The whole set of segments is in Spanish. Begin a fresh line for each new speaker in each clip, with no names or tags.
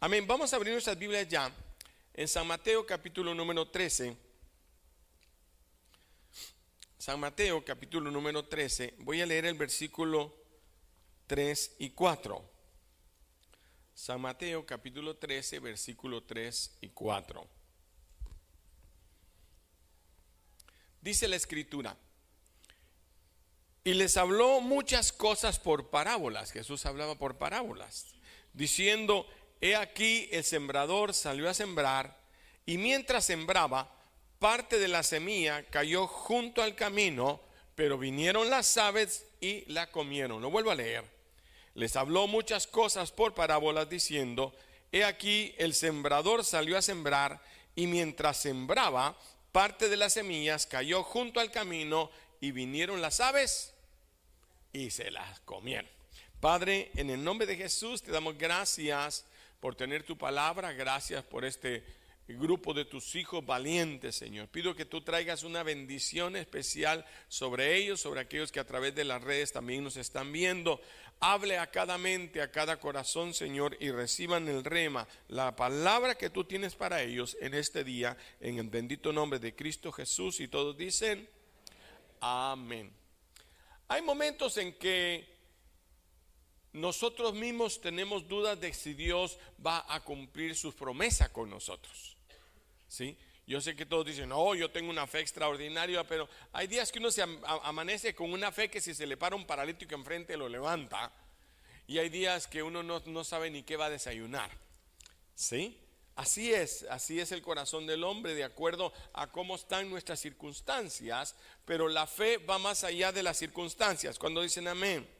Amén. Vamos a abrir nuestras Biblias ya en San Mateo capítulo número 13. San Mateo capítulo número 13. Voy a leer el versículo 3 y 4. San Mateo capítulo 13, versículo 3 y 4. Dice la escritura. Y les habló muchas cosas por parábolas. Jesús hablaba por parábolas, diciendo, he aquí el sembrador salió a sembrar, y mientras sembraba, parte de la semilla cayó junto al camino, pero vinieron las aves y la comieron. Lo vuelvo a leer. Les habló muchas cosas por parábolas, diciendo, he aquí el sembrador salió a sembrar, y mientras sembraba, parte de las semillas cayó junto al camino, y vinieron las aves y se las comieron. Padre, en el nombre de Jesús te damos gracias por tener tu palabra, gracias por este grupo de tus hijos valientes, Señor. Pido que tú traigas una bendición especial sobre ellos, sobre aquellos que a través de las redes también nos están viendo. Hable a cada mente, a cada corazón, Señor, y reciban el rema, la palabra que tú tienes para ellos en este día, en el bendito nombre de Cristo Jesús. Y todos dicen, amén. Hay momentos en que nosotros mismos tenemos dudas de si Dios va a cumplir sus promesas con nosotros. ¿Sí? Yo sé que todos dicen, no, yo tengo una fe extraordinaria, pero hay días que uno se amanece con una fe que si se le para un paralítico enfrente lo levanta. Y hay días que uno no, no sabe ni qué va a desayunar. ¿Sí? Así es, así es el corazón del hombre, de acuerdo a cómo están nuestras circunstancias, pero la fe va más allá de las circunstancias. Cuando dicen amén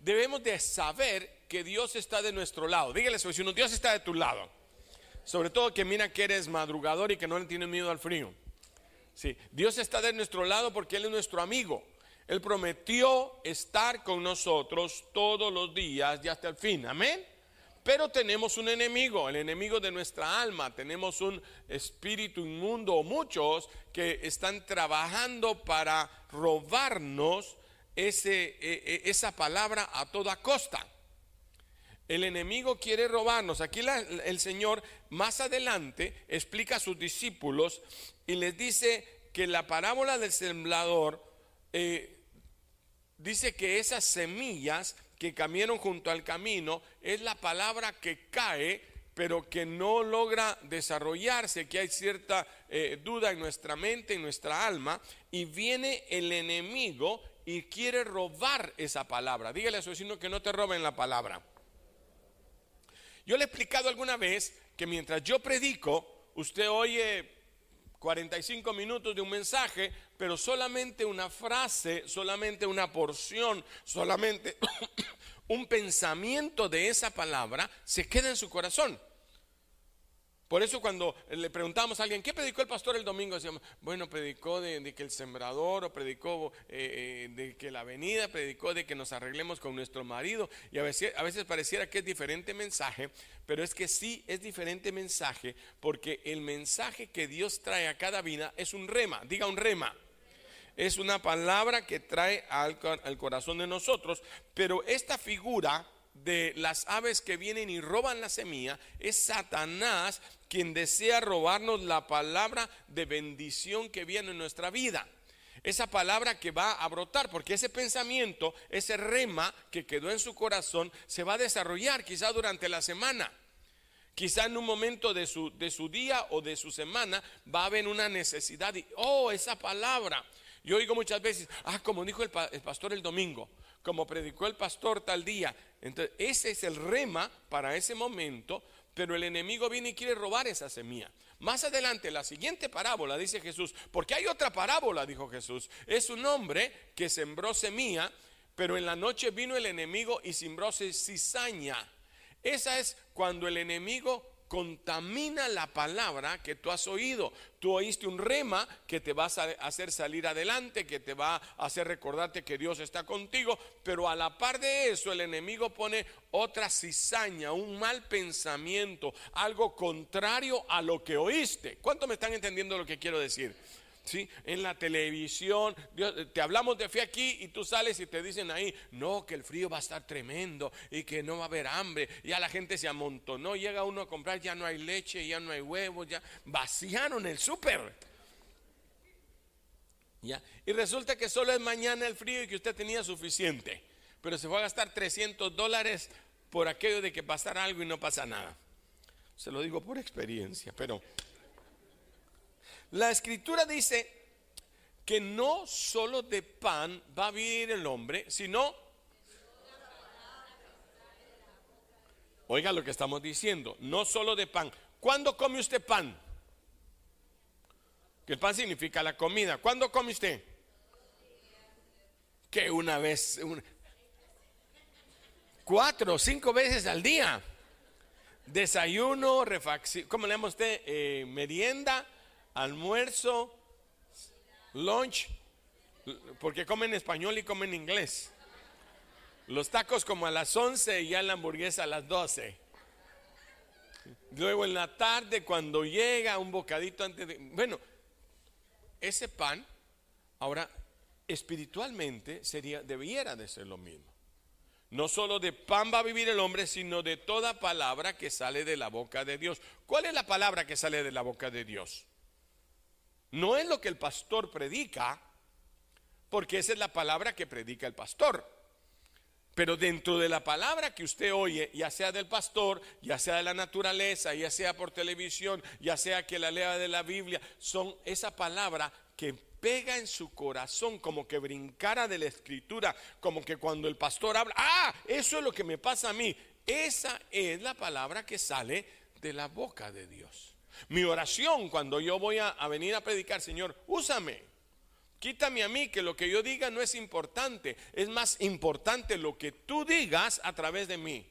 debemos de saber que Dios está de nuestro lado. Dígale su vecino, Dios está de tu lado. Sobre todo que mira que eres madrugador y que no le tienes miedo al frío. Sí, Dios está de nuestro lado porque Él es nuestro amigo. Él prometió estar con nosotros todos los días y hasta el fin. Amén. Pero tenemos un enemigo, el enemigo de nuestra alma. Tenemos un espíritu inmundo muchos que están trabajando para robarnos e, e, esa palabra a toda costa. El enemigo quiere robarnos. Aquí el Señor más adelante explica a sus discípulos y les dice que la parábola del sembrador eh, dice que esas semillas que caminaron junto al camino es la palabra que cae pero que no logra desarrollarse, que hay cierta eh, duda en nuestra mente, en nuestra alma, y viene el enemigo y quiere robar esa palabra. Dígale a su vecino que no te roben la palabra. Yo le he explicado alguna vez que mientras yo predico, usted oye 45 minutos de un mensaje, pero solamente una frase, solamente una porción, solamente un pensamiento de esa palabra se queda en su corazón. Por eso cuando le preguntamos a alguien, ¿qué predicó el pastor el domingo? Decíamos, bueno, predicó de, que el sembrador, o predicó eh, eh, de que la venida, predicó de que nos arreglemos con nuestro marido. Y a veces, a veces pareciera que es diferente mensaje, pero es que sí es diferente mensaje, porque el mensaje que Dios trae a cada vida es un rema, diga un rema. Es una palabra que trae al, al corazón de nosotros, pero esta figura de las aves que vienen y roban la semilla es Satanás quien desea robarnos la palabra de bendición que viene en nuestra vida. Esa palabra que va a brotar, porque ese pensamiento, ese rema que quedó en su corazón, se va a desarrollar quizá durante la semana. Quizá en un momento de su, de su día o de su semana va a haber una necesidad y, oh, esa palabra. Yo oigo muchas veces, ah, como dijo el, el pastor el domingo, como predicó el pastor tal día. Entonces, ese es el rema para ese momento pero el enemigo viene y quiere robar esa semilla. Más adelante, la siguiente parábola, dice Jesús, porque hay otra parábola, dijo Jesús, es un hombre que sembró semilla, pero en la noche vino el enemigo y sembró cizaña. Esa es cuando el enemigo contamina la palabra que tú has oído. Tú oíste un rema que te va a hacer salir adelante, que te va a hacer recordarte que Dios está contigo, pero a la par de eso el enemigo pone otra cizaña, un mal pensamiento, algo contrario a lo que oíste. ¿Cuánto me están entendiendo lo que quiero decir? ¿Sí? En la televisión, te hablamos de fe aquí y tú sales y te dicen ahí, no, que el frío va a estar tremendo y que no va a haber hambre. Ya la gente se amontonó, llega uno a comprar, ya no hay leche, ya no hay huevos, ya vaciaron el súper. ¿Ya? Y resulta que solo es mañana el frío y que usted tenía suficiente, pero se fue a gastar 300 dólares por aquello de que pasara algo y no pasa nada. Se lo digo por experiencia, pero la escritura dice que no solo de pan va a vivir el hombre, sino... Oiga lo que estamos diciendo, no solo de pan. ¿Cuándo come usted pan? Que el pan significa la comida. ¿Cuándo come usted? Que una vez, cuatro o cinco veces al día. Desayuno, refacción, ¿cómo le llama usted? Eh, merienda almuerzo, lunch, porque comen español y comen inglés. Los tacos como a las 11 y ya la hamburguesa a las 12. Luego en la tarde cuando llega un bocadito antes de... Bueno, ese pan ahora espiritualmente sería, debiera de ser lo mismo. No solo de pan va a vivir el hombre, sino de toda palabra que sale de la boca de Dios. ¿Cuál es la palabra que sale de la boca de Dios? No es lo que el pastor predica, porque esa es la palabra que predica el pastor. Pero dentro de la palabra que usted oye, ya sea del pastor, ya sea de la naturaleza, ya sea por televisión, ya sea que la lea de la Biblia, son esa palabra que pega en su corazón como que brincara de la escritura, como que cuando el pastor habla, ah, eso es lo que me pasa a mí. Esa es la palabra que sale de la boca de Dios. Mi oración cuando yo voy a, venir a predicar, Señor, úsame. Quítame a mí que lo que yo diga no es importante. Es más importante lo que tú digas a través de mí.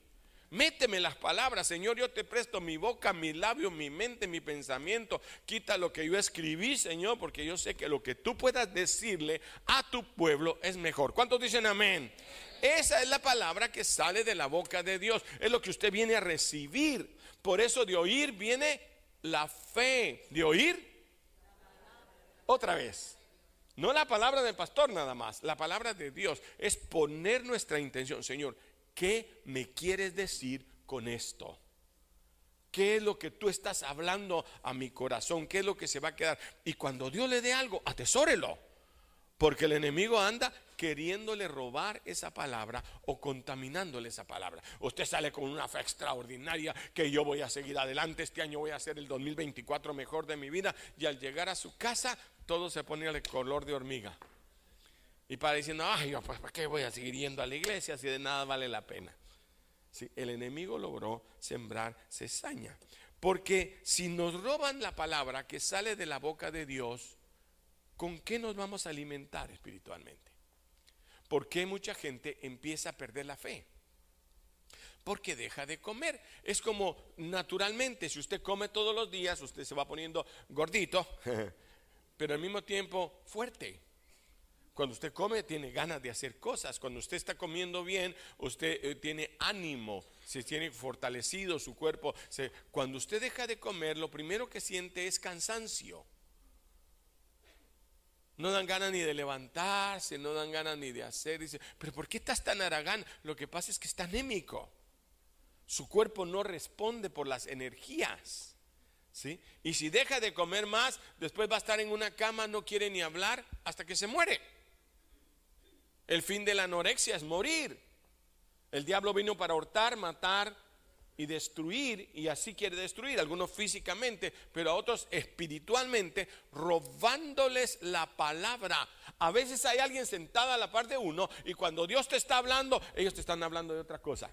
Méteme las palabras, Señor, yo te presto mi boca, mi labio, mi mente, mi pensamiento. Quita lo que yo escribí, Señor, porque yo sé que lo que tú puedas decirle a tu pueblo es mejor. ¿Cuántos dicen amén? Esa es la palabra que sale de la boca de Dios. Es lo que usted viene a recibir. Por eso de oír viene la fe de oír otra vez. No la palabra del pastor nada más, la palabra de Dios es poner nuestra intención. Señor, ¿qué me quieres decir con esto? ¿Qué es lo que tú estás hablando a mi corazón? ¿Qué es lo que se va a quedar? Y cuando Dios le dé algo, atesórelo. Porque el enemigo anda queriéndole robar esa palabra o contaminándole esa palabra. Usted sale con una fe extraordinaria que yo voy a seguir adelante, este año voy a hacer el 2024 mejor de mi vida y al llegar a su casa todo se pone al color de hormiga. Y para diciendo, ay, pues ¿para qué voy a seguir yendo a la iglesia si de nada vale la pena? si el enemigo logró sembrar cesaña. Porque si nos roban la palabra que sale de la boca de Dios, ¿con qué nos vamos a alimentar espiritualmente? ¿Por qué mucha gente empieza a perder la fe? Porque deja de comer. Es como naturalmente, si usted come todos los días, usted se va poniendo gordito, pero al mismo tiempo fuerte. Cuando usted come tiene ganas de hacer cosas. Cuando usted está comiendo bien, usted eh, tiene ánimo, se tiene fortalecido su cuerpo. cuando usted deja de comer, lo primero que siente es cansancio. No dan ganas ni de levantarse, no dan ganas ni de hacer. Dice, pero ¿por qué estás tan aragán? Lo que pasa es que está anémico. Su cuerpo no responde por las energías. ¿sí? Y si deja de comer más, después va a estar en una cama, no quiere ni hablar hasta que se muere. El fin de la anorexia es morir. El diablo vino para hurtar, matar y destruir, y así quiere destruir, algunos físicamente, pero a otros espiritualmente, robándoles la palabra. A veces hay alguien sentado a la par de uno y cuando Dios te está hablando, ellos te están hablando de otra cosa.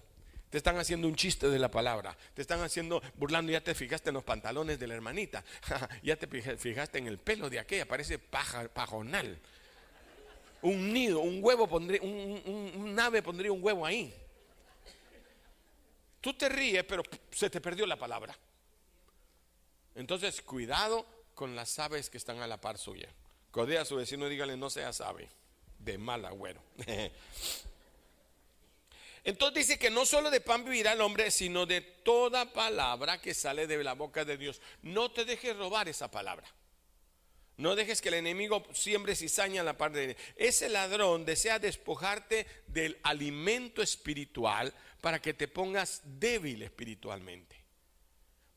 Te están haciendo un chiste de la palabra, te están haciendo burlando, ya te fijaste en los pantalones de la hermanita, ya te fijaste en el pelo de aquella, parece pajonal. Un nido, un huevo pondría, un, un ave pondría un huevo ahí. Tú te ríes, pero se te perdió la palabra. Entonces, cuidado con las aves que están a la par suya. Codea a su vecino y dígale, no seas ave, de mal agüero. Entonces dice que no solo de pan vivirá el hombre, sino de toda palabra que sale de la boca de Dios. No te dejes robar esa palabra. No dejes que el enemigo siembre cizaña en la parte de ese ladrón desea despojarte del alimento espiritual para que te pongas débil espiritualmente.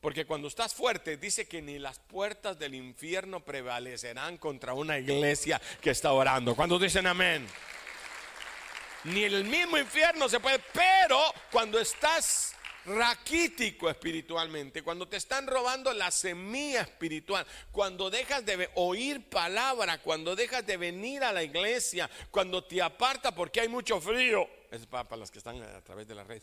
Porque cuando estás fuerte, dice que ni las puertas del infierno prevalecerán contra una iglesia que está orando. Cuando dicen amén. Ni el mismo infierno se puede, pero cuando estás raquítico espiritualmente, cuando te están robando la semilla espiritual, cuando dejas de oír palabra, cuando dejas de venir a la iglesia, cuando te aparta porque hay mucho frío. Es para, los que están a través de la red.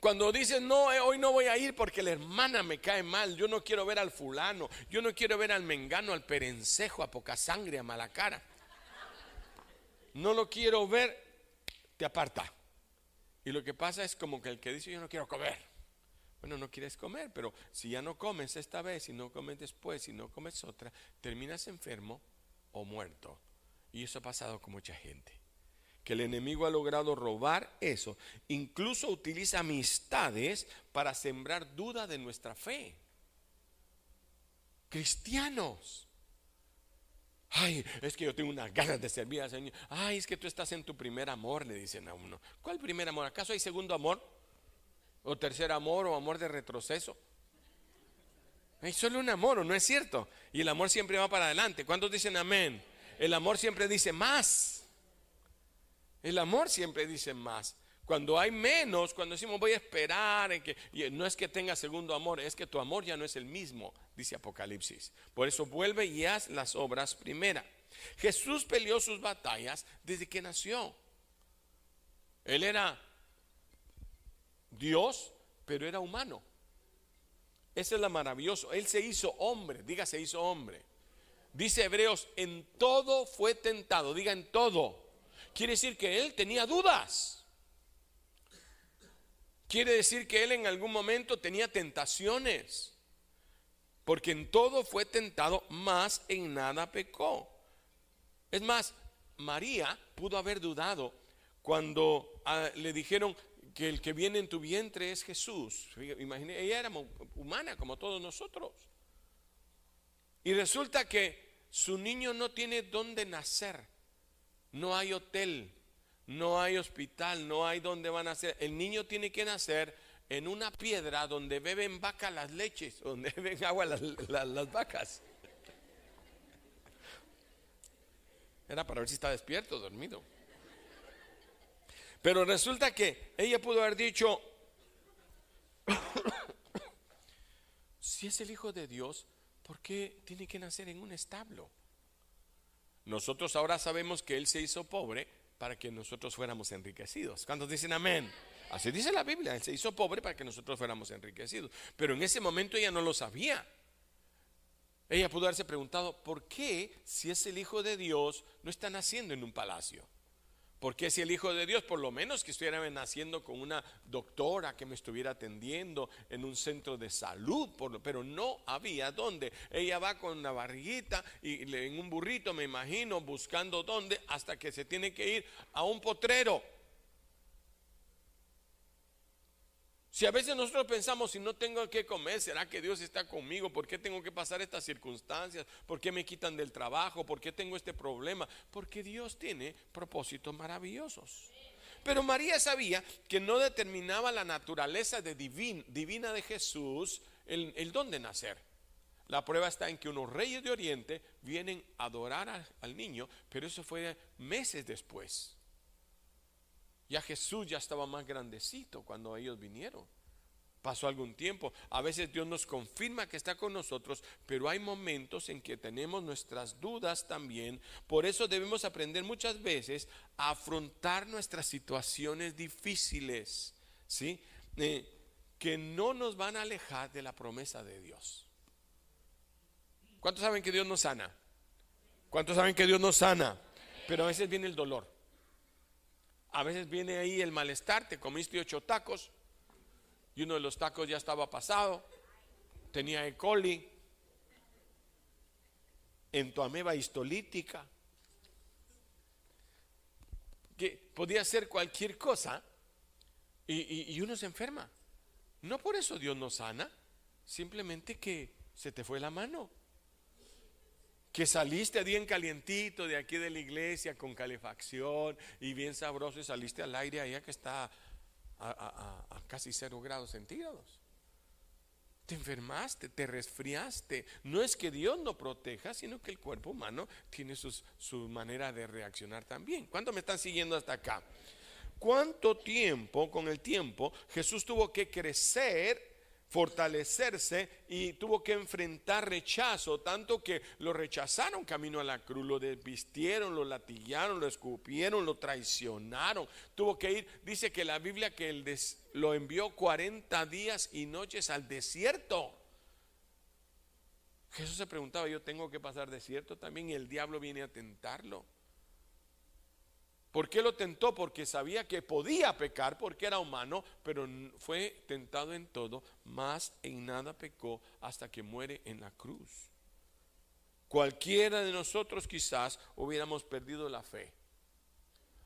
Cuando dices, no, eh, hoy no voy a ir porque la hermana me cae mal, yo no quiero ver al fulano, yo no quiero ver al mengano, al perencejo, a poca sangre, a mala cara. No lo quiero ver, te aparta. Y lo que pasa es como que el que dice yo no quiero comer. Bueno, no quieres comer, pero si ya no comes esta vez, y no comes después, y no comes otra, terminas enfermo o muerto. Y eso ha pasado con mucha gente. Que el enemigo ha logrado robar eso. Incluso utiliza amistades para sembrar duda de nuestra fe. Cristianos Ay, es que yo tengo unas ganas de servir al Señor. Ay, es que tú estás en tu primer amor, le dicen a uno. ¿Cuál primer amor? ¿Acaso hay segundo amor? ¿O tercer amor o amor de retroceso? Hay solo un amor, ¿o no es cierto? Y el amor siempre va para adelante. ¿Cuántos dicen amén? El amor siempre dice más. El amor siempre dice más. Cuando hay menos, cuando decimos voy a esperar, en que, no es que tenga segundo amor, es que tu amor ya no es el mismo, dice Apocalipsis. Por eso vuelve y haz las obras primera. Jesús peleó sus batallas desde que nació. Él era Dios, pero era humano. Ese es lo maravilloso. Él se hizo hombre, diga se hizo hombre. Dice Hebreos, en todo fue tentado, diga en todo. Quiere decir que él tenía dudas. Quiere decir que él en algún momento tenía tentaciones, porque en todo fue tentado, más en nada pecó. Es más, María pudo haber dudado cuando ah, le dijeron que el que viene en tu vientre es Jesús. Imagínate, ella era humana como todos nosotros. Y resulta que su niño no tiene dónde nacer. No hay hotel, no hay hospital, no hay donde van a nacer. El niño tiene que nacer en una piedra donde beben vaca las leches, donde beben agua las, las vacas. Era para ver si está despierto, dormido. Pero resulta que ella pudo haber dicho, si es el Hijo de Dios, ¿por qué tiene que nacer en un establo? Nosotros ahora sabemos que Él se hizo pobre para que nosotros fuéramos enriquecidos. ¿Cuántos dicen amén? Así dice la Biblia, Él se hizo pobre para que nosotros fuéramos enriquecidos. Pero en ese momento ella no lo sabía. Ella pudo haberse preguntado, ¿por qué si es el Hijo de Dios no está naciendo en un palacio? Porque si el Hijo de Dios, por lo menos que estuviera naciendo con una doctora que me estuviera atendiendo en un centro de salud, pero no había dónde. Ella va con una barriguita y en un burrito, me imagino, buscando dónde, hasta que se tiene que ir a un potrero. Si a veces nosotros pensamos, si no tengo que comer, ¿será que Dios está conmigo? ¿Por qué tengo que pasar estas circunstancias? ¿Por qué me quitan del trabajo? ¿Por qué tengo este problema? Porque Dios tiene propósitos maravillosos. Pero María sabía que no determinaba la naturaleza de divina de Jesús el, el don de nacer. La prueba está en que unos reyes de Oriente vienen a adorar al niño, pero eso fue meses después. Ya Jesús ya estaba más grandecito cuando ellos vinieron. Pasó algún tiempo. A veces Dios nos confirma que está con nosotros, pero hay momentos en que tenemos nuestras dudas también. Por eso debemos aprender muchas veces a afrontar nuestras situaciones difíciles, ¿sí? Eh, que no nos van a alejar de la promesa de Dios. ¿Cuántos saben que Dios nos sana? ¿Cuántos saben que Dios nos sana? Pero a veces viene el dolor. A veces viene ahí el malestar, te comiste ocho tacos y uno de los tacos ya estaba pasado, tenía E. coli, en tu ameba histolítica, que podía ser cualquier cosa y, y uno se enferma. No por eso Dios nos sana, simplemente que se te fue la mano. Que saliste bien calientito de aquí de la iglesia con calefacción y bien sabroso y saliste al aire allá que está a, casi cero grados centígrados. Te enfermaste, te resfriaste. No es que Dios no proteja, sino que el cuerpo humano tiene su manera de reaccionar también. ¿Cuánto me están siguiendo hasta acá? ¿Cuánto tiempo, con el tiempo, Jesús tuvo que crecer fortalecerse y tuvo que enfrentar rechazo, tanto que lo rechazaron camino a la cruz, lo desvistieron, lo latillaron, lo escupieron, lo traicionaron. Tuvo que ir, dice que la Biblia que él lo envió 40 días y noches al desierto. Jesús se preguntaba, yo tengo que pasar desierto también y el diablo viene a tentarlo. ¿Por qué lo tentó? Porque sabía que podía pecar porque era humano, pero fue tentado en todo, más en nada pecó hasta que muere en la cruz. Cualquiera de nosotros quizás hubiéramos perdido la fe.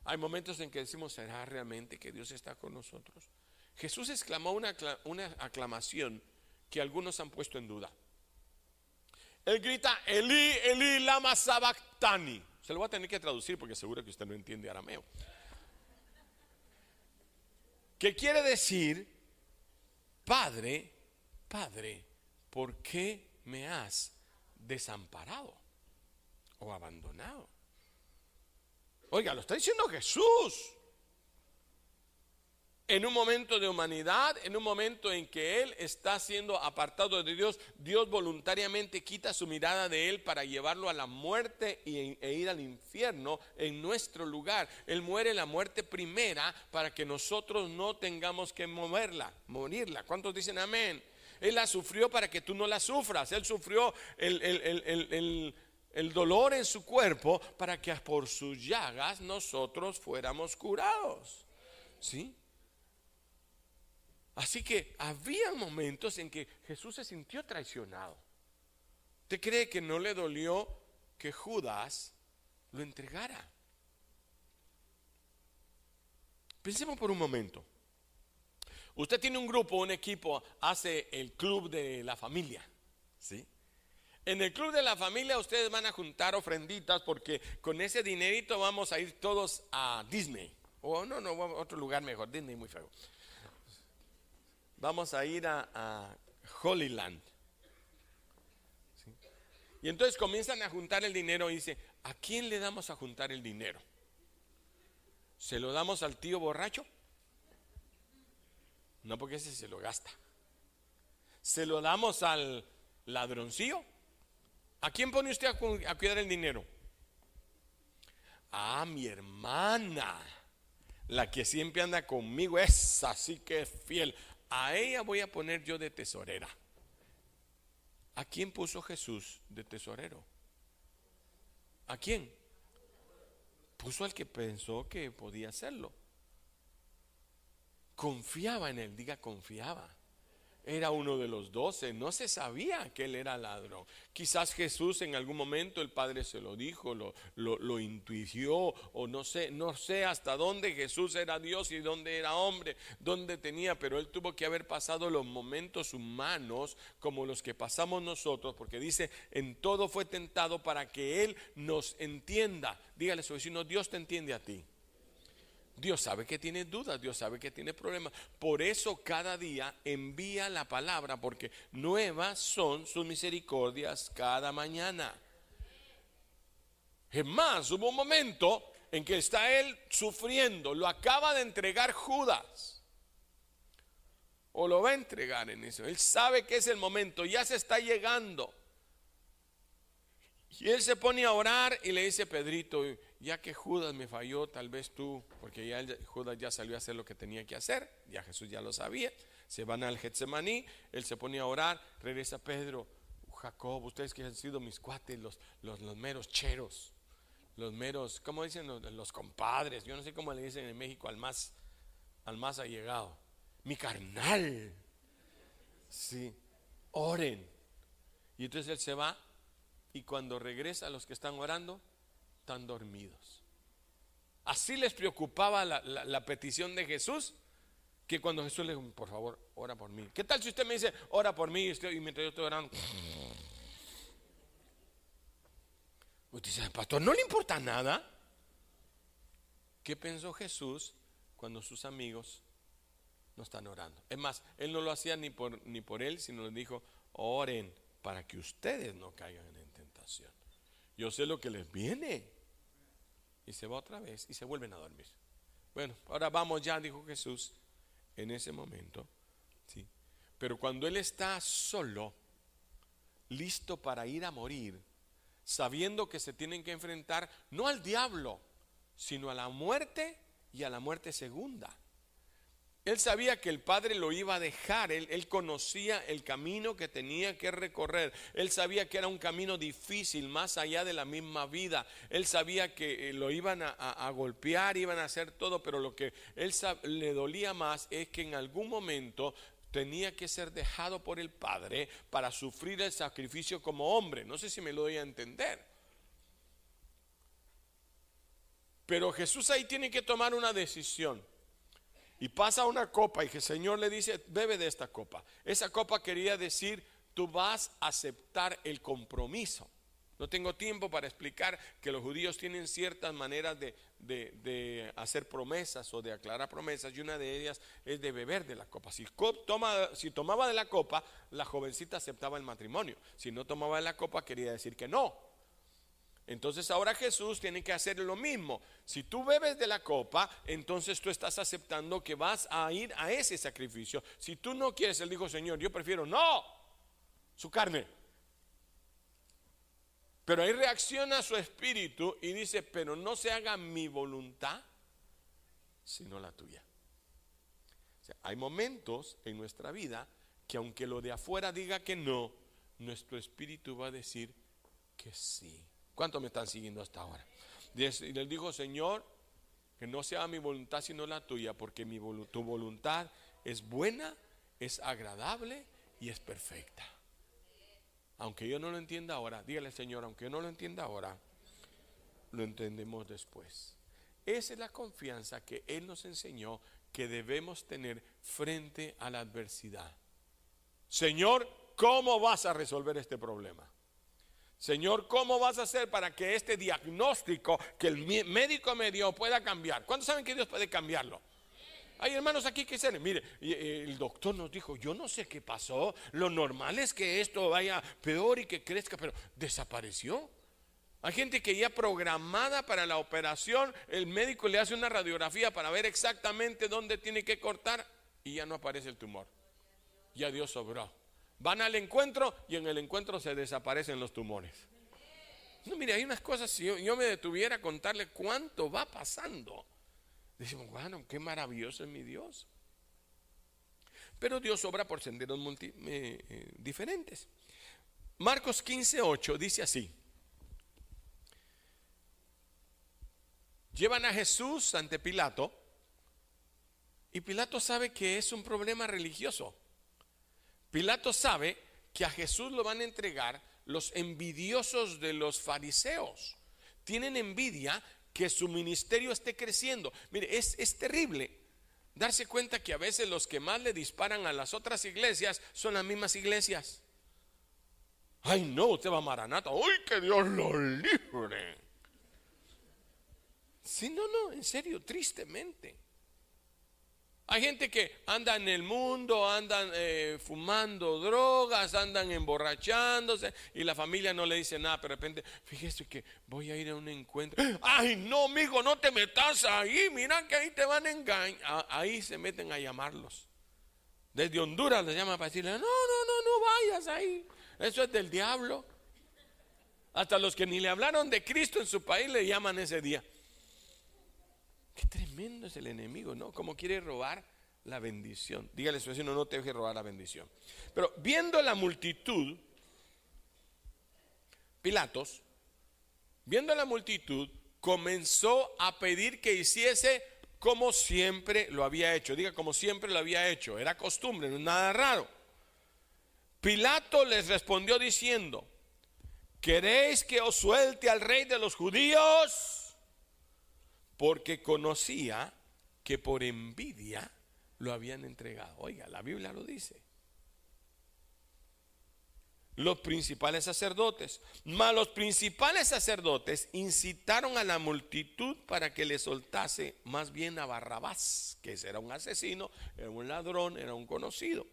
Hay momentos en que decimos, ¿será realmente que Dios está con nosotros? Jesús exclamó una, una aclamación que algunos han puesto en duda. Él grita, Eli, Eli, lama sabactani. Se lo voy a tener que traducir porque seguro que usted no entiende arameo. ¿Qué quiere decir, Padre, Padre, ¿por qué me has desamparado o abandonado? Oiga, lo está diciendo Jesús en un momento de humanidad, en un momento en que Él está siendo apartado de Dios, Dios voluntariamente quita su mirada de Él para llevarlo a la muerte e ir al infierno en nuestro lugar. Él muere la muerte primera para que nosotros no tengamos que moverla, morirla. ¿Cuántos dicen amén? Él la sufrió para que tú no la sufras. Él sufrió el, el dolor en su cuerpo para que por sus llagas nosotros fuéramos curados. ¿Sí? Así que había momentos en que Jesús se sintió traicionado. ¿Usted cree que no le dolió que Judas lo entregara? Pensemos por un momento. Usted tiene un grupo, un equipo, hace el club de la familia, ¿sí? En el club de la familia ustedes van a juntar ofrenditas porque con ese dinerito vamos a ir todos a Disney. O no, no, a otro lugar mejor, Disney muy feo vamos a ir a, Holyland. Y entonces comienzan a juntar el dinero y dice, ¿a quién le damos a juntar el dinero? ¿Se lo damos al tío borracho? No, porque ese se lo gasta. ¿Se lo damos al ladroncillo? ¿A quién pone usted a, a cuidar el dinero? A mi hermana, la que siempre anda conmigo, es así que es fiel a ella voy a poner yo de tesorera. ¿A quién puso Jesús de tesorero? ¿A quién? Puso al que pensó que podía hacerlo. Confiaba en él, diga confiaba era uno de los doce, no se sabía que él era ladrón. Quizás Jesús en algún momento el Padre se lo dijo, lo, lo, o no sé, no sé hasta dónde Jesús era Dios y dónde era hombre, dónde tenía, pero él tuvo que haber pasado los momentos humanos como los que pasamos nosotros, porque dice, en todo fue tentado para que él nos entienda. Dígale a su vecino, Dios te entiende a ti. Dios sabe que tiene dudas, Dios sabe que tiene problemas. Por eso cada día envía la palabra, porque nuevas son sus misericordias cada mañana. Es más, hubo un momento en que está él sufriendo, lo acaba de entregar Judas. O lo va a entregar en eso. Él sabe que es el momento, ya se está llegando. Y él se pone a orar y le dice, Pedrito, ya que Judas me falló, tal vez tú, porque ya Judas ya salió a hacer lo que tenía que hacer, ya Jesús ya lo sabía, se van al Getsemaní, él se pone a orar, regresa Pedro, Jacob, ustedes que han sido mis cuates, los, los, meros cheros, los meros, ¿cómo dicen los, compadres? Yo no sé cómo le dicen en México al más, al más allegado, mi carnal, sí, oren. Y entonces él se va y cuando regresa los que están orando, están dormidos. Así les preocupaba la, petición de Jesús que cuando Jesús le dijo, por favor, ora por mí. ¿Qué tal si usted me dice, ora por mí y mientras yo estoy orando? Usted dice, pastor, ¿no le importa nada? ¿Qué pensó Jesús cuando sus amigos no están orando? Es más, él no lo hacía ni por, ni por él, sino le dijo, oren para que ustedes no caigan en tentación. Yo sé lo que les viene. Y se va otra vez y se vuelven a dormir. Bueno, ahora vamos ya, dijo Jesús, en ese momento. ¿sí? Pero cuando Él está solo, listo para ir a morir, sabiendo que se tienen que enfrentar no al diablo, sino a la muerte y a la muerte segunda. Él sabía que el Padre lo iba a dejar, él, conocía el camino que tenía que recorrer, él sabía que era un camino difícil, más allá de la misma vida, él sabía que eh, lo iban a, golpear, iban a hacer todo, pero lo que él le dolía más es que en algún momento tenía que ser dejado por el Padre para sufrir el sacrificio como hombre. No sé si me lo doy a entender. Pero Jesús ahí tiene que tomar una decisión y pasa una copa y el Señor le dice, bebe de esta copa. Esa copa quería decir, tú vas a aceptar el compromiso. No tengo tiempo para explicar que los judíos tienen ciertas maneras de, hacer promesas o de aclarar promesas y una de ellas es de beber de la copa. Si, toma, si tomaba de la copa, la jovencita aceptaba el matrimonio. Si no tomaba de la copa, quería decir que no. Entonces ahora Jesús tiene que hacer lo mismo. Si tú bebes de la copa, entonces tú estás aceptando que vas a ir a ese sacrificio. Si tú no quieres, él dijo, Señor, yo prefiero, no, su carne. Pero ahí reacciona su espíritu y dice, pero no se haga mi voluntad, sino la tuya. hay momentos en nuestra vida que aunque lo de afuera diga que no, nuestro espíritu va a decir que sí. ¿Cuántos me están siguiendo hasta ahora? Y les dijo, Señor, que no sea mi voluntad sino la tuya, porque mi, tu voluntad es buena, es agradable y es perfecta. Aunque yo no lo entienda ahora, dígale Señor, aunque yo no lo entienda ahora, lo entendemos después. Esa es la confianza que Él nos enseñó que debemos tener frente a la adversidad. Señor, ¿cómo vas a resolver este problema? Señor, ¿cómo vas a hacer para que este diagnóstico que el médico me dio pueda cambiar? ¿Cuántos saben que Dios puede cambiarlo? Hay hermanos aquí que dicen, mire, el doctor nos dijo, yo no sé qué pasó, lo normal es que esto vaya peor y que crezca, pero desapareció. Hay gente que ya programada para la operación, el médico le hace una radiografía para ver exactamente dónde tiene que cortar y ya no aparece el tumor. Ya Dios sobró. Van al encuentro y en el encuentro se desaparecen los tumores. No, mire, hay unas cosas, si yo, me detuviera a contarle cuánto va pasando, decimos, bueno, qué maravilloso es mi Dios. Pero Dios obra por senderos eh, eh, diferentes. Marcos 15, 8 dice así. Llevan a Jesús ante Pilato y Pilato sabe que es un problema religioso. Pilato sabe que a Jesús lo van a entregar los envidiosos de los fariseos. Tienen envidia que su ministerio esté creciendo. Mire, es, es terrible darse cuenta que a veces los que más le disparan a las otras iglesias son las mismas iglesias. Ay, no, usted va a Maranata. ¡Uy, que Dios lo libre! Sí, no, no, en serio, tristemente. Hay gente que anda en el mundo, andan eh, fumando drogas, andan emborrachándose y la familia no le dice nada, pero de repente, fíjese que voy a ir a un encuentro. Ay, no, amigo, no te metas ahí, mira que ahí te van a engañar. Ahí se meten a llamarlos. Desde Honduras les llaman para decirle, no, no, no, no vayas ahí. Eso es del diablo. Hasta los que ni le hablaron de Cristo en su país le llaman ese día. Qué tremendo es el enemigo, ¿no? Como quiere robar la bendición. Dígale a su vecino, no te deje robar la bendición. Pero viendo la multitud, Pilatos, viendo la multitud, comenzó a pedir que hiciese como siempre lo había hecho. Diga, como siempre lo había hecho. Era costumbre, no es nada raro. Pilato les respondió diciendo, ¿queréis que os suelte al rey de los judíos? Porque conocía que por envidia lo habían entregado. Oiga, la Biblia lo dice. Los principales sacerdotes. Mas los principales sacerdotes incitaron a la multitud para que le soltase más bien a Barrabás, que era un asesino, era un ladrón, era un conocido.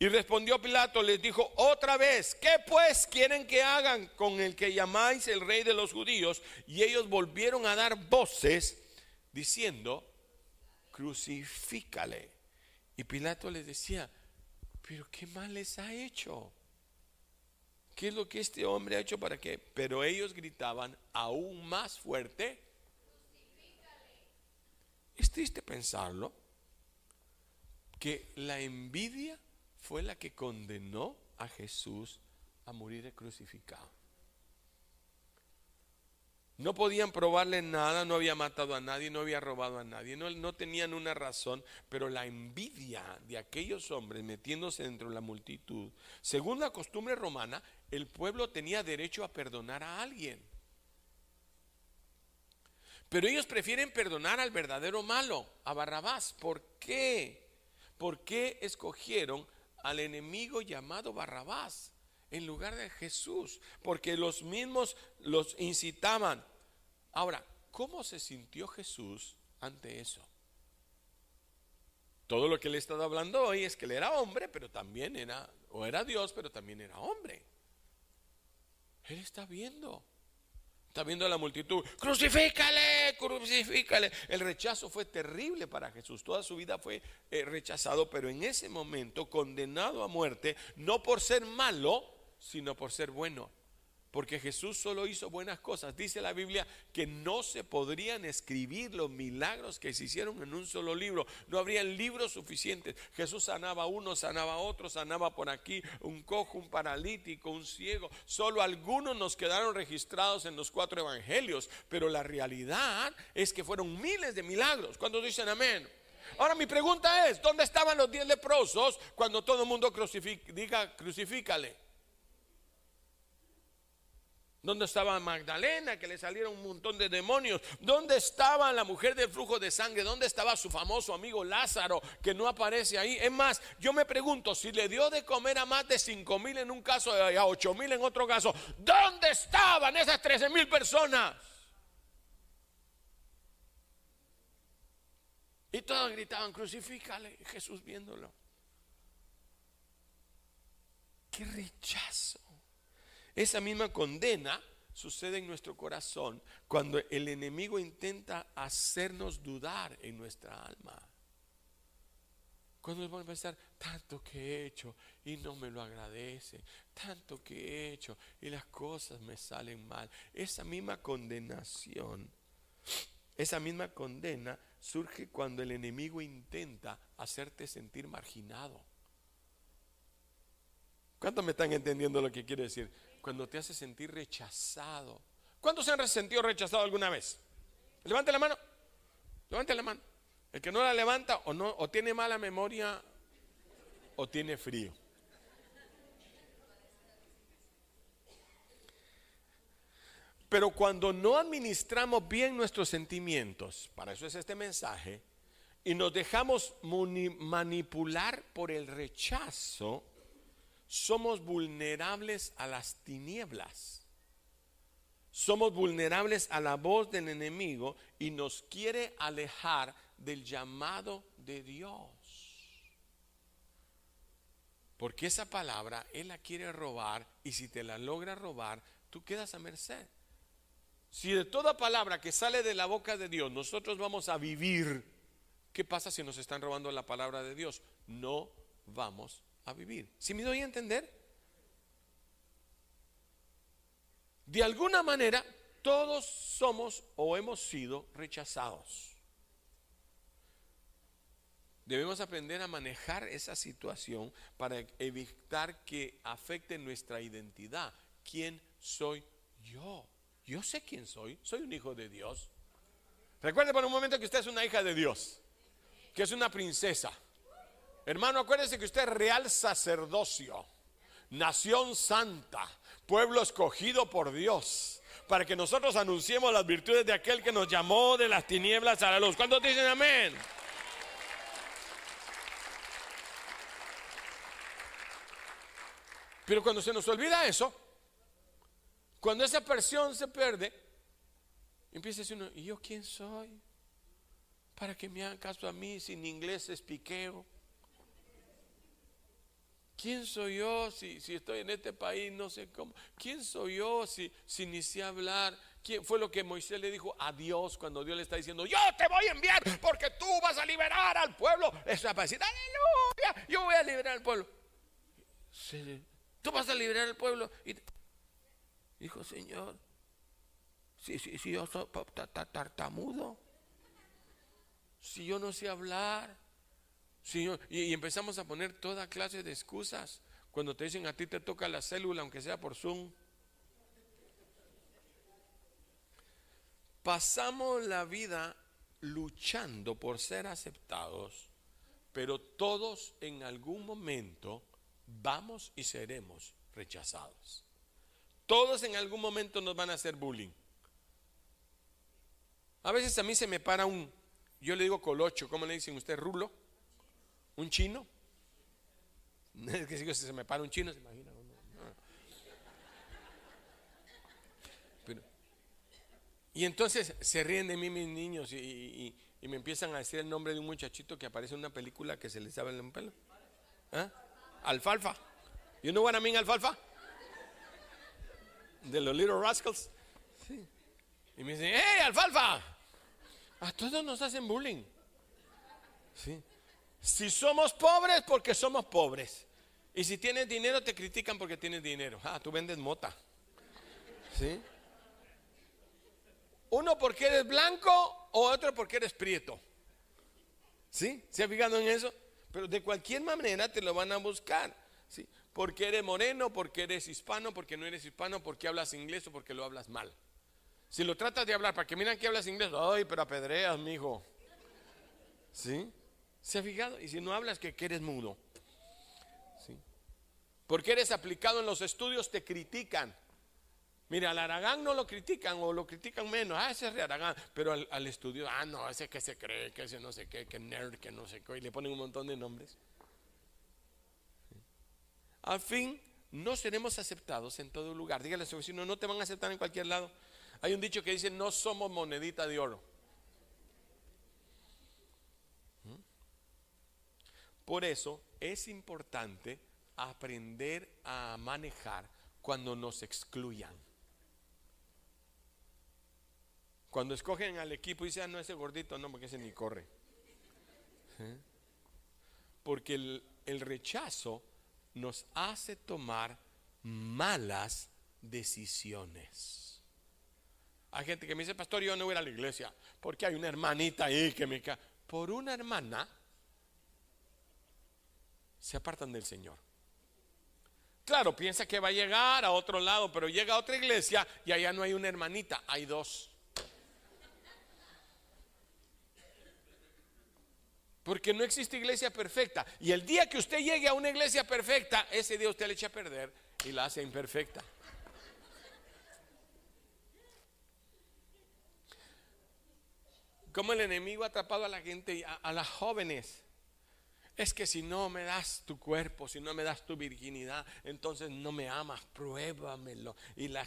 Y respondió Pilato, les dijo otra vez, ¿qué pues quieren que hagan con el que llamáis el rey de los judíos? Y ellos volvieron a dar voces diciendo, crucifícale. Y Pilato les decía, pero ¿qué mal les ha hecho? ¿Qué es lo que este hombre ha hecho para qué? Pero ellos gritaban aún más fuerte. Es triste pensarlo, que la envidia fue la que condenó a Jesús a morir crucificado. No podían probarle nada, no había matado a nadie, no había robado a nadie, no, tenían una razón, pero la envidia de aquellos hombres metiéndose dentro de la multitud, según la costumbre romana, el pueblo tenía derecho a perdonar a alguien. Pero ellos prefieren perdonar al verdadero malo, a Barrabás. ¿Por qué? ¿Por qué escogieron al enemigo llamado Barrabás en lugar de Jesús, porque los mismos los incitaban. Ahora, ¿cómo se sintió Jesús ante eso? Todo lo que le he estado hablando hoy es que él era hombre, pero también era, o era Dios, pero también era hombre. Él está viendo Está viendo la multitud, crucifícale, crucifícale. El rechazo fue terrible para Jesús. Toda su vida fue eh, rechazado, pero en ese momento condenado a muerte, no por ser malo, sino por ser bueno porque Jesús solo hizo buenas cosas. Dice la Biblia que no se podrían escribir los milagros que se hicieron en un solo libro. No habrían libros suficientes. Jesús sanaba a uno, sanaba a otro, sanaba por aquí un cojo, un paralítico, un ciego. Solo algunos nos quedaron registrados en los cuatro evangelios, pero la realidad es que fueron miles de milagros. ¿Cuántos dicen amén? Ahora mi pregunta es, ¿dónde estaban los diez leprosos cuando todo el mundo diga crucifícale? ¿Dónde estaba Magdalena, que le salieron un montón de demonios? ¿Dónde estaba la mujer del flujo de sangre? ¿Dónde estaba su famoso amigo Lázaro, que no aparece ahí? Es más, yo me pregunto, si le dio de comer a más de cinco mil en un caso y a ocho mil en otro caso, ¿dónde estaban esas trece mil personas? Y todos gritaban, crucifícale, Jesús viéndolo. Qué rechazo. Esa misma condena sucede en nuestro corazón cuando el enemigo intenta hacernos dudar en nuestra alma. Cuando vamos a pensar, tanto que he hecho y no me lo agradece, tanto que he hecho y las cosas me salen mal. Esa misma condenación, esa misma condena surge cuando el enemigo intenta hacerte sentir marginado. ¿Cuántos me están entendiendo lo que quiere decir? Cuando te hace sentir rechazado. ¿Cuántos se han sentido rechazado alguna vez? Levante la mano. Levante la mano. El que no la levanta o no o tiene mala memoria o tiene frío. Pero cuando no administramos bien nuestros sentimientos, para eso es este mensaje, y nos dejamos manipular por el rechazo, somos vulnerables a las tinieblas. Somos vulnerables a la voz del enemigo y nos quiere alejar del llamado de Dios. Porque esa palabra Él la quiere robar y si te la logra robar, tú quedas a merced. Si de toda palabra que sale de la boca de Dios nosotros vamos a vivir, ¿qué pasa si nos están robando la palabra de Dios? No vamos a vivir. ¿Si me doy a entender? De alguna manera, todos somos o hemos sido rechazados. Debemos aprender a manejar esa situación para evitar que afecte nuestra identidad. ¿Quién soy yo? Yo sé quién soy. Soy un hijo de Dios. Recuerde por un momento que usted es una hija de Dios, que es una princesa Hermano, acuérdense que usted es real sacerdocio, nación santa, pueblo escogido por Dios, para que nosotros anunciemos las virtudes de aquel que nos llamó de las tinieblas a la luz. ¿Cuántos dicen amén? Pero cuando se nos olvida eso, cuando esa presión se pierde, empieza a decir uno, ¿y yo quién soy? Para que me hagan caso a mí sin inglés es piqueo ¿Quién soy yo si, si estoy en este país? No sé cómo. ¿Quién soy yo si, si ni sé hablar? ¿Quién fue lo que Moisés le dijo a Dios cuando Dios le está diciendo, yo te voy a enviar porque tú vas a liberar al pueblo? Eso va a decir, aleluya, yo voy a liberar al pueblo. Tú vas a liberar al pueblo. Y dijo, Señor, si, si, si yo soy tartamudo, si yo no sé hablar, y, empezamos a poner toda clase de excusas. Cuando te dicen a ti te toca la célula, aunque sea por Zoom. Pasamos la vida luchando por ser aceptados, pero todos en algún momento vamos y seremos rechazados. Todos en algún momento nos van a hacer bullying. A veces a mí se me para un, yo le digo colocho, ¿cómo le dicen usted? Rulo un chino. Es que si se me para un chino, se imagina. y entonces se ríen de mí mis niños y, me empiezan a decir el nombre de un muchachito que aparece en una película que se les sabe el pelo. ¿Ah? Alfalfa. You know what I mean, alfalfa? De los Little Rascals. Y me dicen, ¡hey, alfalfa! A todos nos hacen bullying. Sí. Si somos pobres, porque somos pobres. Y si tienes dinero, te critican porque tienes dinero. Ah, tú vendes mota. ¿Sí? Uno porque eres blanco o otro porque eres prieto. ¿Sí? ¿Se ha fijado en eso? Pero de cualquier manera te lo van a buscar. ¿Sí? Porque eres moreno, porque eres hispano, porque no eres hispano, porque hablas inglés o porque lo hablas mal. Si lo tratas de hablar para que miran que hablas inglés, ay, pero apedreas, mijo. ¿Sí? ¿Se ha fijado? Y si no hablas, que, eres mudo. Porque eres aplicado en los estudios, te critican. Mira, al Aragán no lo critican o lo critican menos. Ah, ese es Aragán. Pero al, estudio, ah, no, ese que se cree, que ese no sé qué, que nerd, que no sé qué. Y le ponen un montón de nombres. Al fin, no seremos aceptados en todo lugar. Dígale a su vecino, no te van a aceptar en cualquier lado. Hay un dicho que dice, no somos monedita de oro. Por eso es importante aprender a manejar cuando nos excluyan. Cuando escogen al equipo y dicen, ah, no, ese gordito, no, porque ese ni corre. ¿Eh? Porque el, el rechazo nos hace tomar malas decisiones. Hay gente que me dice, pastor, yo no voy a la iglesia porque hay una hermanita ahí que me cae. Por una hermana se apartan del Señor. Claro, piensa que va a llegar a otro lado, pero llega a otra iglesia y allá no hay una hermanita, hay dos. Porque no existe iglesia perfecta. Y el día que usted llegue a una iglesia perfecta, ese día usted le echa a perder y la hace imperfecta. Como el enemigo ha atrapado a la gente, a, a las jóvenes es que si no me das tu cuerpo, si no me das tu virginidad, entonces no me amas, pruébamelo. Y la,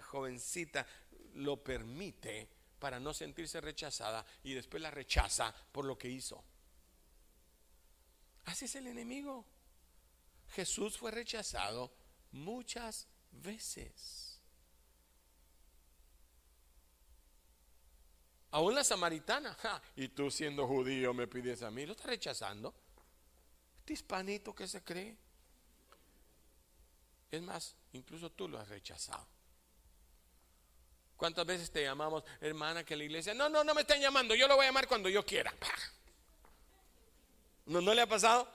jovencita lo permite para no sentirse rechazada y después la rechaza por lo que hizo. Así es el enemigo. Jesús fue rechazado muchas veces. Aún la samaritana, y tú siendo judío me pides a mí, lo está rechazando. Este hispanito que se cree. Es más, incluso tú lo has rechazado. ¿Cuántas veces te llamamos, hermana, que la iglesia? No, no, no me están llamando, yo lo voy a llamar cuando yo quiera. ¿No, no le ha pasado?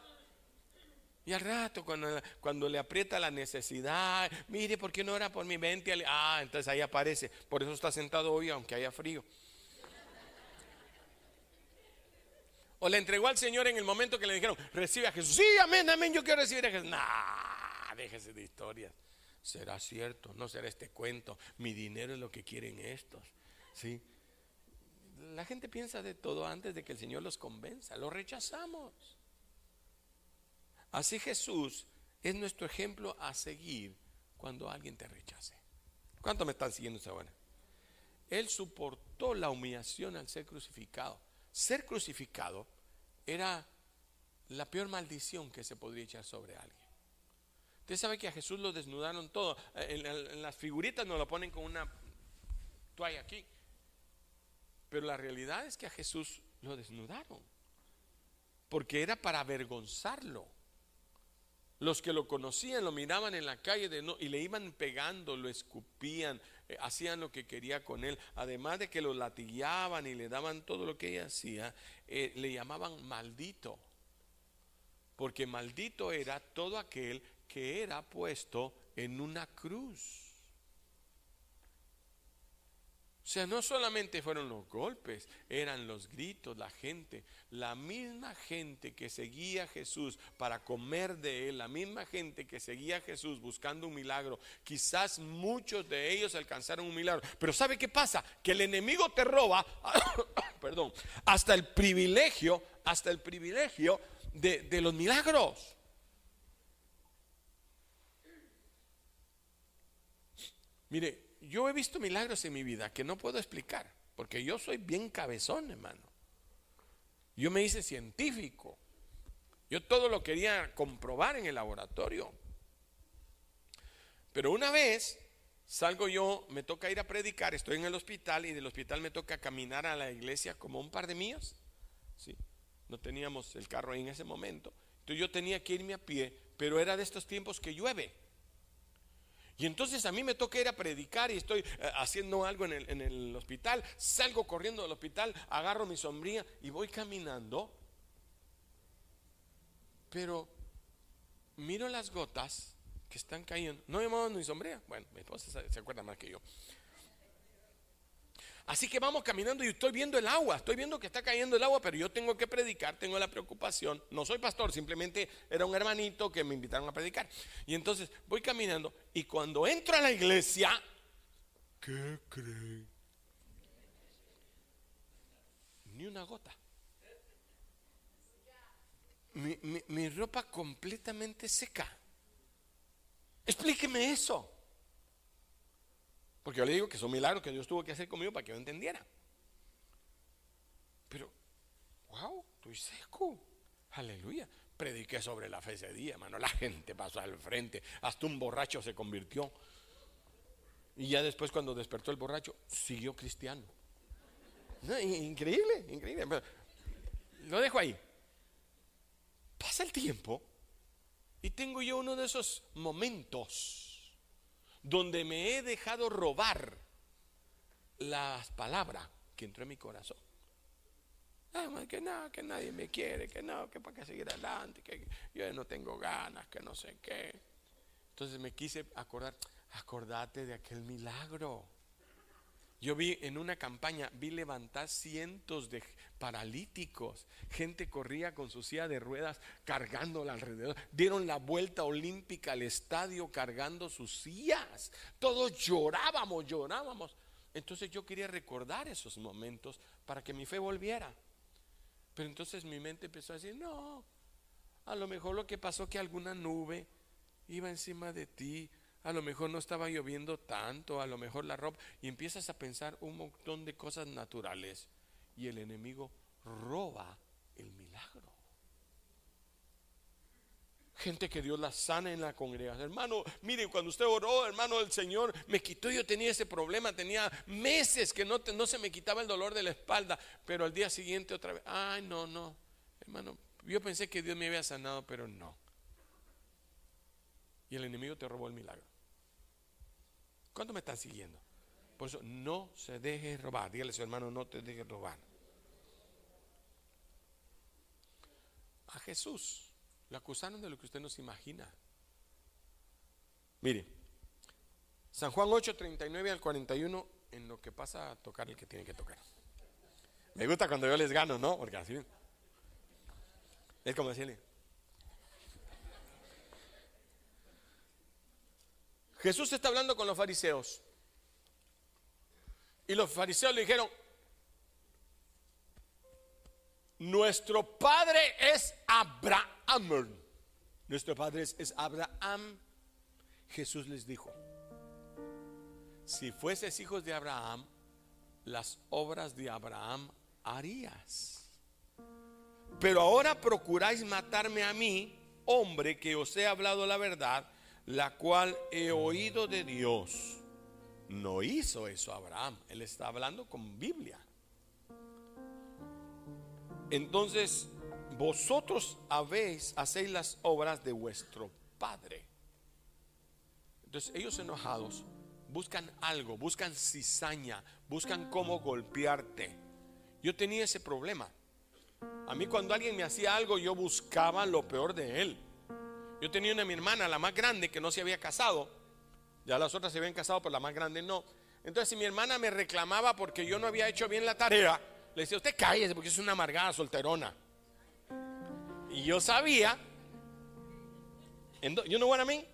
Y al rato, cuando, cuando le aprieta la necesidad, mire, ¿por qué no era por mi mente? Ah, entonces ahí aparece. Por eso está sentado hoy, aunque haya frío. O le entregó al Señor en el momento que le dijeron, recibe a Jesús. Sí, amén, amén, yo quiero recibir a Jesús. Nah, déjese de historias. Será cierto, no será este cuento. Mi dinero es lo que quieren estos. ¿Sí? La gente piensa de todo antes de que el Señor los convenza. Lo rechazamos. Así Jesús es nuestro ejemplo a seguir cuando alguien te rechace. ¿Cuánto me están siguiendo esa hora? Él soportó la humillación al ser crucificado. Ser crucificado era la peor maldición que se podría echar sobre alguien. Usted sabe que a Jesús lo desnudaron todo. En, las figuritas nos lo ponen con una toalla aquí. Pero la realidad es que a Jesús lo desnudaron. Porque era para avergonzarlo. Los que lo conocían lo miraban en la calle y le iban pegando, lo escupían, eh, hacían lo que quería con él. Además de que lo latillaban y le daban todo lo que ella hacía, eh, le llamaban maldito. Porque maldito era todo aquel que era puesto en una cruz. O sea, no solamente fueron los golpes, eran los gritos, la gente, la misma gente que seguía a Jesús para comer de él, la misma gente que seguía a Jesús buscando un milagro. Quizás muchos de ellos alcanzaron un milagro. Pero ¿sabe qué pasa? Que el enemigo te roba, perdón, hasta el privilegio, hasta el privilegio de, los milagros. Mire, yo he visto milagros en mi vida que no puedo explicar, porque yo soy bien cabezón, hermano. Yo me hice científico. Yo todo lo quería comprobar en el laboratorio. Pero una vez salgo yo, me toca ir a predicar, estoy en el hospital y del hospital me toca caminar a la iglesia como un par de míos. ¿sí? No teníamos el carro ahí en ese momento. Entonces yo tenía que irme a pie, pero era de estos tiempos que llueve. Y entonces a mí me toca ir a predicar y estoy eh, haciendo algo en el, en el hospital, salgo corriendo del hospital, agarro mi sombría y voy caminando. Pero miro las gotas que están cayendo. No llamamos mi sombría. Bueno, mi esposa se acuerda más que yo. Así que vamos caminando y estoy viendo el agua, estoy viendo que está cayendo el agua, pero yo tengo que predicar, tengo la preocupación. No soy pastor, simplemente era un hermanito que me invitaron a predicar. Y entonces voy caminando y cuando entro a la iglesia, ¿qué cree? Ni una gota. Mi, mi ropa completamente seca. Explíqueme eso. Porque yo le digo que son milagros que Dios tuvo que hacer conmigo para que yo entendiera. Pero, wow, estoy seco. Aleluya. Prediqué sobre la fe ese día, hermano. La gente pasó al frente. Hasta un borracho se convirtió. Y ya después, cuando despertó el borracho, siguió cristiano. increíble, increíble. lo dejo ahí. Pasa el tiempo y tengo yo uno de esos momentos donde me he dejado robar las palabras que entró en mi corazón. que no, que nadie me quiere, que no, que para qué seguir adelante, que yo no tengo ganas, que no sé qué. Entonces me quise acordar, acordate de aquel milagro. Yo vi en una campaña, vi levantar cientos de paralíticos. Gente corría con su silla de ruedas cargándola alrededor. Dieron la vuelta olímpica al estadio cargando sus sillas. Todos llorábamos, llorábamos. Entonces yo quería recordar esos momentos para que mi fe volviera. Pero entonces mi mente empezó a decir, no, a lo mejor lo que pasó que alguna nube iba encima de ti a lo mejor no estaba lloviendo tanto, a lo mejor la ropa, y empiezas a pensar un montón de cosas naturales y el enemigo roba el milagro. Gente que Dios la sana en la congregación. Hermano, mire, cuando usted oró, hermano, el Señor me quitó. Yo tenía ese problema, tenía meses que no, no se me quitaba el dolor de la espalda, pero al día siguiente otra vez, ay, no, no, hermano, yo pensé que Dios me había sanado, pero no. Y el enemigo te robó el milagro. ¿Cuánto me están siguiendo? Por eso no se deje robar. Dígale a su hermano, no te dejes robar. A Jesús lo acusaron de lo que usted no se imagina. Mire, San Juan 8, 39 al 41, en lo que pasa a tocar el que tiene que tocar. Me gusta cuando yo les gano, ¿no? Porque así es como decirle. Jesús está hablando con los fariseos. Y los fariseos le dijeron, nuestro padre es Abraham. nuestro padre es, Abraham. Jesús les dijo, si fueses hijos de Abraham, las obras de Abraham harías. Pero ahora procuráis matarme a mí, hombre que os he hablado la verdad, la cual he oído de Dios. No hizo eso Abraham, él está hablando con Biblia. Entonces, vosotros habéis, hacéis las obras de vuestro Padre. Entonces, ellos enojados buscan algo, buscan cizaña, buscan cómo golpearte. Yo tenía ese problema. A mí cuando alguien me hacía algo, yo buscaba lo peor de él. Yo tenía una mi hermana, la más grande, que no se había casado. Ya las otras se habían casado, pero la más grande no. Entonces, si mi hermana me reclamaba porque yo no había hecho bien la tarea, le decía, usted cállese porque es una amargada solterona. Y yo sabía, yo no a mí,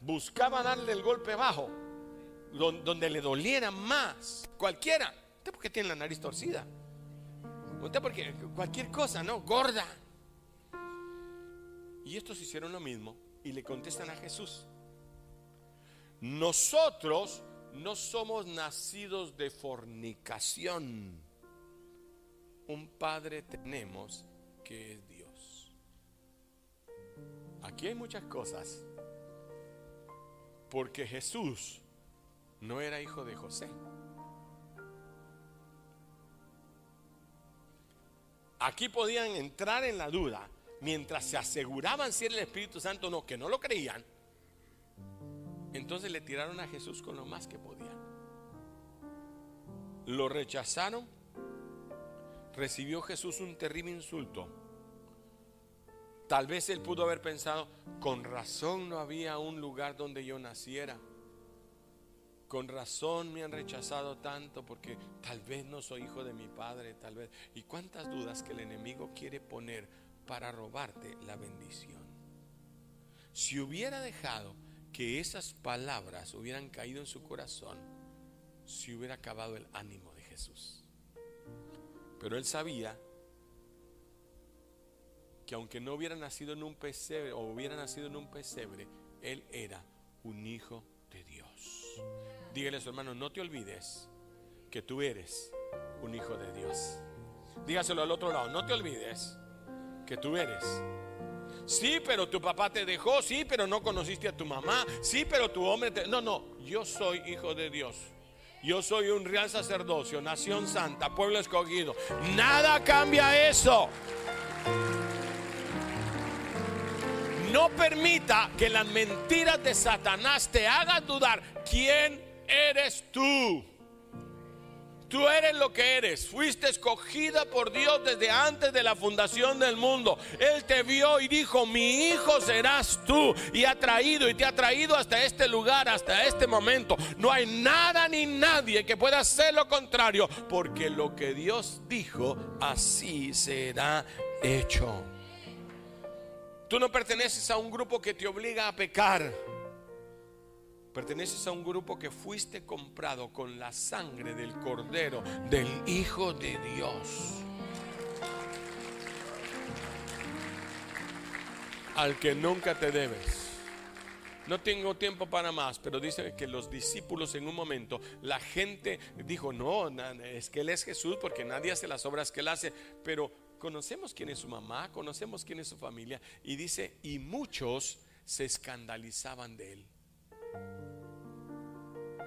buscaba darle el golpe bajo, donde, le doliera más. Cualquiera. ¿Usted porque tiene la nariz torcida? ¿Usted porque cualquier cosa, no? Gorda. Y estos hicieron lo mismo y le contestan a Jesús. Nosotros no somos nacidos de fornicación. Un padre tenemos que es Dios. Aquí hay muchas cosas. Porque Jesús no era hijo de José. Aquí podían entrar en la duda mientras se aseguraban si era el Espíritu Santo o no, que no lo creían. Entonces le tiraron a Jesús con lo más que podían. Lo rechazaron. Recibió Jesús un terrible insulto. Tal vez él pudo haber pensado, con razón no había un lugar donde yo naciera. Con razón me han rechazado tanto porque tal vez no soy hijo de mi padre, tal vez. Y cuántas dudas que el enemigo quiere poner para robarte la bendición. Si hubiera dejado que esas palabras hubieran caído en su corazón, se hubiera acabado el ánimo de Jesús. Pero él sabía que aunque no hubiera nacido en un pesebre o hubiera nacido en un pesebre, él era un hijo de Dios. Dígale a su hermano, no te olvides que tú eres un hijo de Dios. Dígaselo al otro lado, no te olvides que tú eres. Sí, pero tu papá te dejó, sí, pero no conociste a tu mamá, sí, pero tu hombre te... No, no, yo soy hijo de Dios. Yo soy un real sacerdocio, nación santa, pueblo escogido. Nada cambia eso. No permita que las mentiras de Satanás te hagan dudar quién eres tú. Tú eres lo que eres. Fuiste escogida por Dios desde antes de la fundación del mundo. Él te vio y dijo, mi hijo serás tú. Y ha traído y te ha traído hasta este lugar, hasta este momento. No hay nada ni nadie que pueda hacer lo contrario. Porque lo que Dios dijo, así será hecho. Tú no perteneces a un grupo que te obliga a pecar. Perteneces a un grupo que fuiste comprado con la sangre del Cordero, del Hijo de Dios. Al que nunca te debes. No tengo tiempo para más, pero dice que los discípulos en un momento, la gente dijo, no, es que Él es Jesús porque nadie hace las obras que Él hace, pero conocemos quién es su mamá, conocemos quién es su familia, y dice, y muchos se escandalizaban de Él.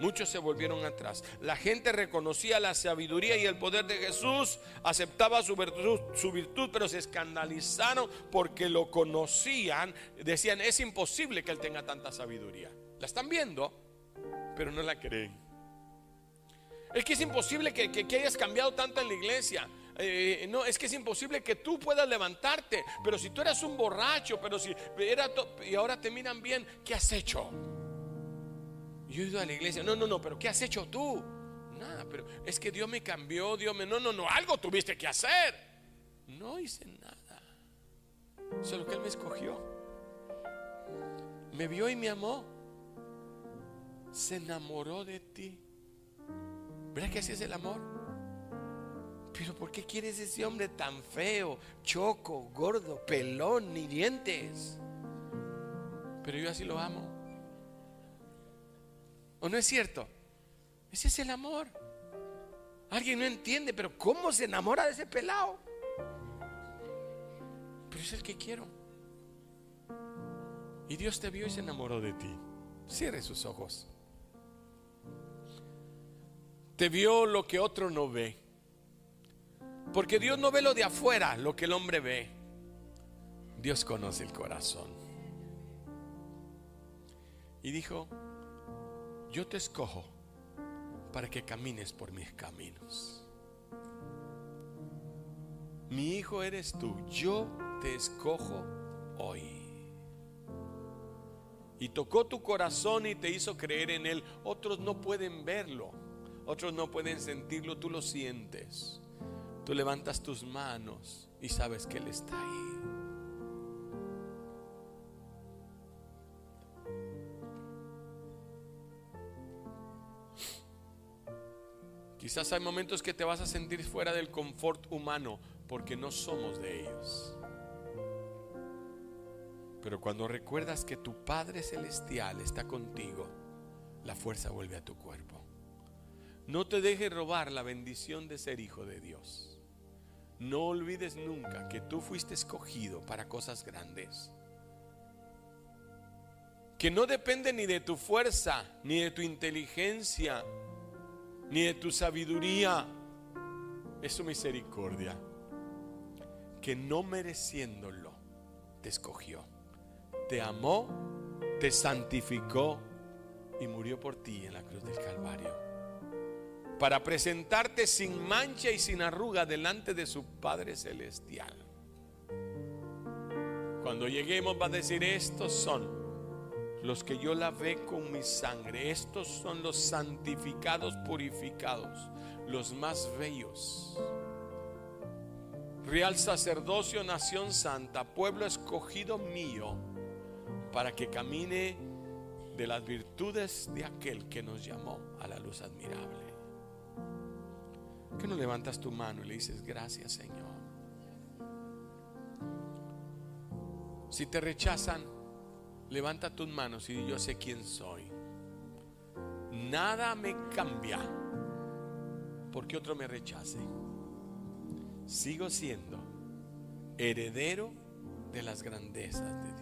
Muchos se volvieron atrás. La gente reconocía la sabiduría y el poder de Jesús, aceptaba su virtud, pero se escandalizaron porque lo conocían. Decían, es imposible que Él tenga tanta sabiduría. La están viendo, pero no la creen. Es que es imposible que, hayas cambiado tanto en la iglesia. Eh, no, es que es imposible que tú puedas levantarte. Pero si tú eras un borracho, pero si era y ahora te miran bien, ¿qué has hecho? Yo he ido a la iglesia. No, no, no, pero ¿qué has hecho tú? Nada, pero es que Dios me cambió, Dios me... No, no, no, algo tuviste que hacer. No hice nada. Solo que Él me escogió. Me vio y me amó. Se enamoró de ti. ¿Verdad que así es el amor? Pero ¿por qué quieres ese hombre tan feo, choco, gordo, pelón, ni dientes? Pero yo así lo amo. ¿O no es cierto? Ese es el amor. Alguien no entiende, pero ¿cómo se enamora de ese pelado? Pero es el que quiero. Y Dios te vio y se enamoró de ti. Cierre sus ojos. Te vio lo que otro no ve. Porque Dios no ve lo de afuera, lo que el hombre ve. Dios conoce el corazón. Y dijo, yo te escojo para que camines por mis caminos. Mi hijo eres tú, yo te escojo hoy. Y tocó tu corazón y te hizo creer en él. Otros no pueden verlo, otros no pueden sentirlo, tú lo sientes. Tú levantas tus manos y sabes que Él está ahí. Quizás hay momentos que te vas a sentir fuera del confort humano porque no somos de ellos. Pero cuando recuerdas que tu Padre Celestial está contigo, la fuerza vuelve a tu cuerpo. No te dejes robar la bendición de ser hijo de Dios. No olvides nunca que tú fuiste escogido para cosas grandes. Que no depende ni de tu fuerza, ni de tu inteligencia, ni de tu sabiduría. Es su misericordia. Que no mereciéndolo, te escogió. Te amó, te santificó y murió por ti en la cruz del Calvario para presentarte sin mancha y sin arruga delante de su Padre Celestial. Cuando lleguemos va a decir, estos son los que yo lavé con mi sangre, estos son los santificados, purificados, los más bellos. Real sacerdocio, nación santa, pueblo escogido mío, para que camine de las virtudes de aquel que nos llamó a la luz admirable que no levantas tu mano y le dices, gracias Señor? Si te rechazan, levanta tus manos y yo sé quién soy. Nada me cambia porque otro me rechace. Sigo siendo heredero de las grandezas de Dios.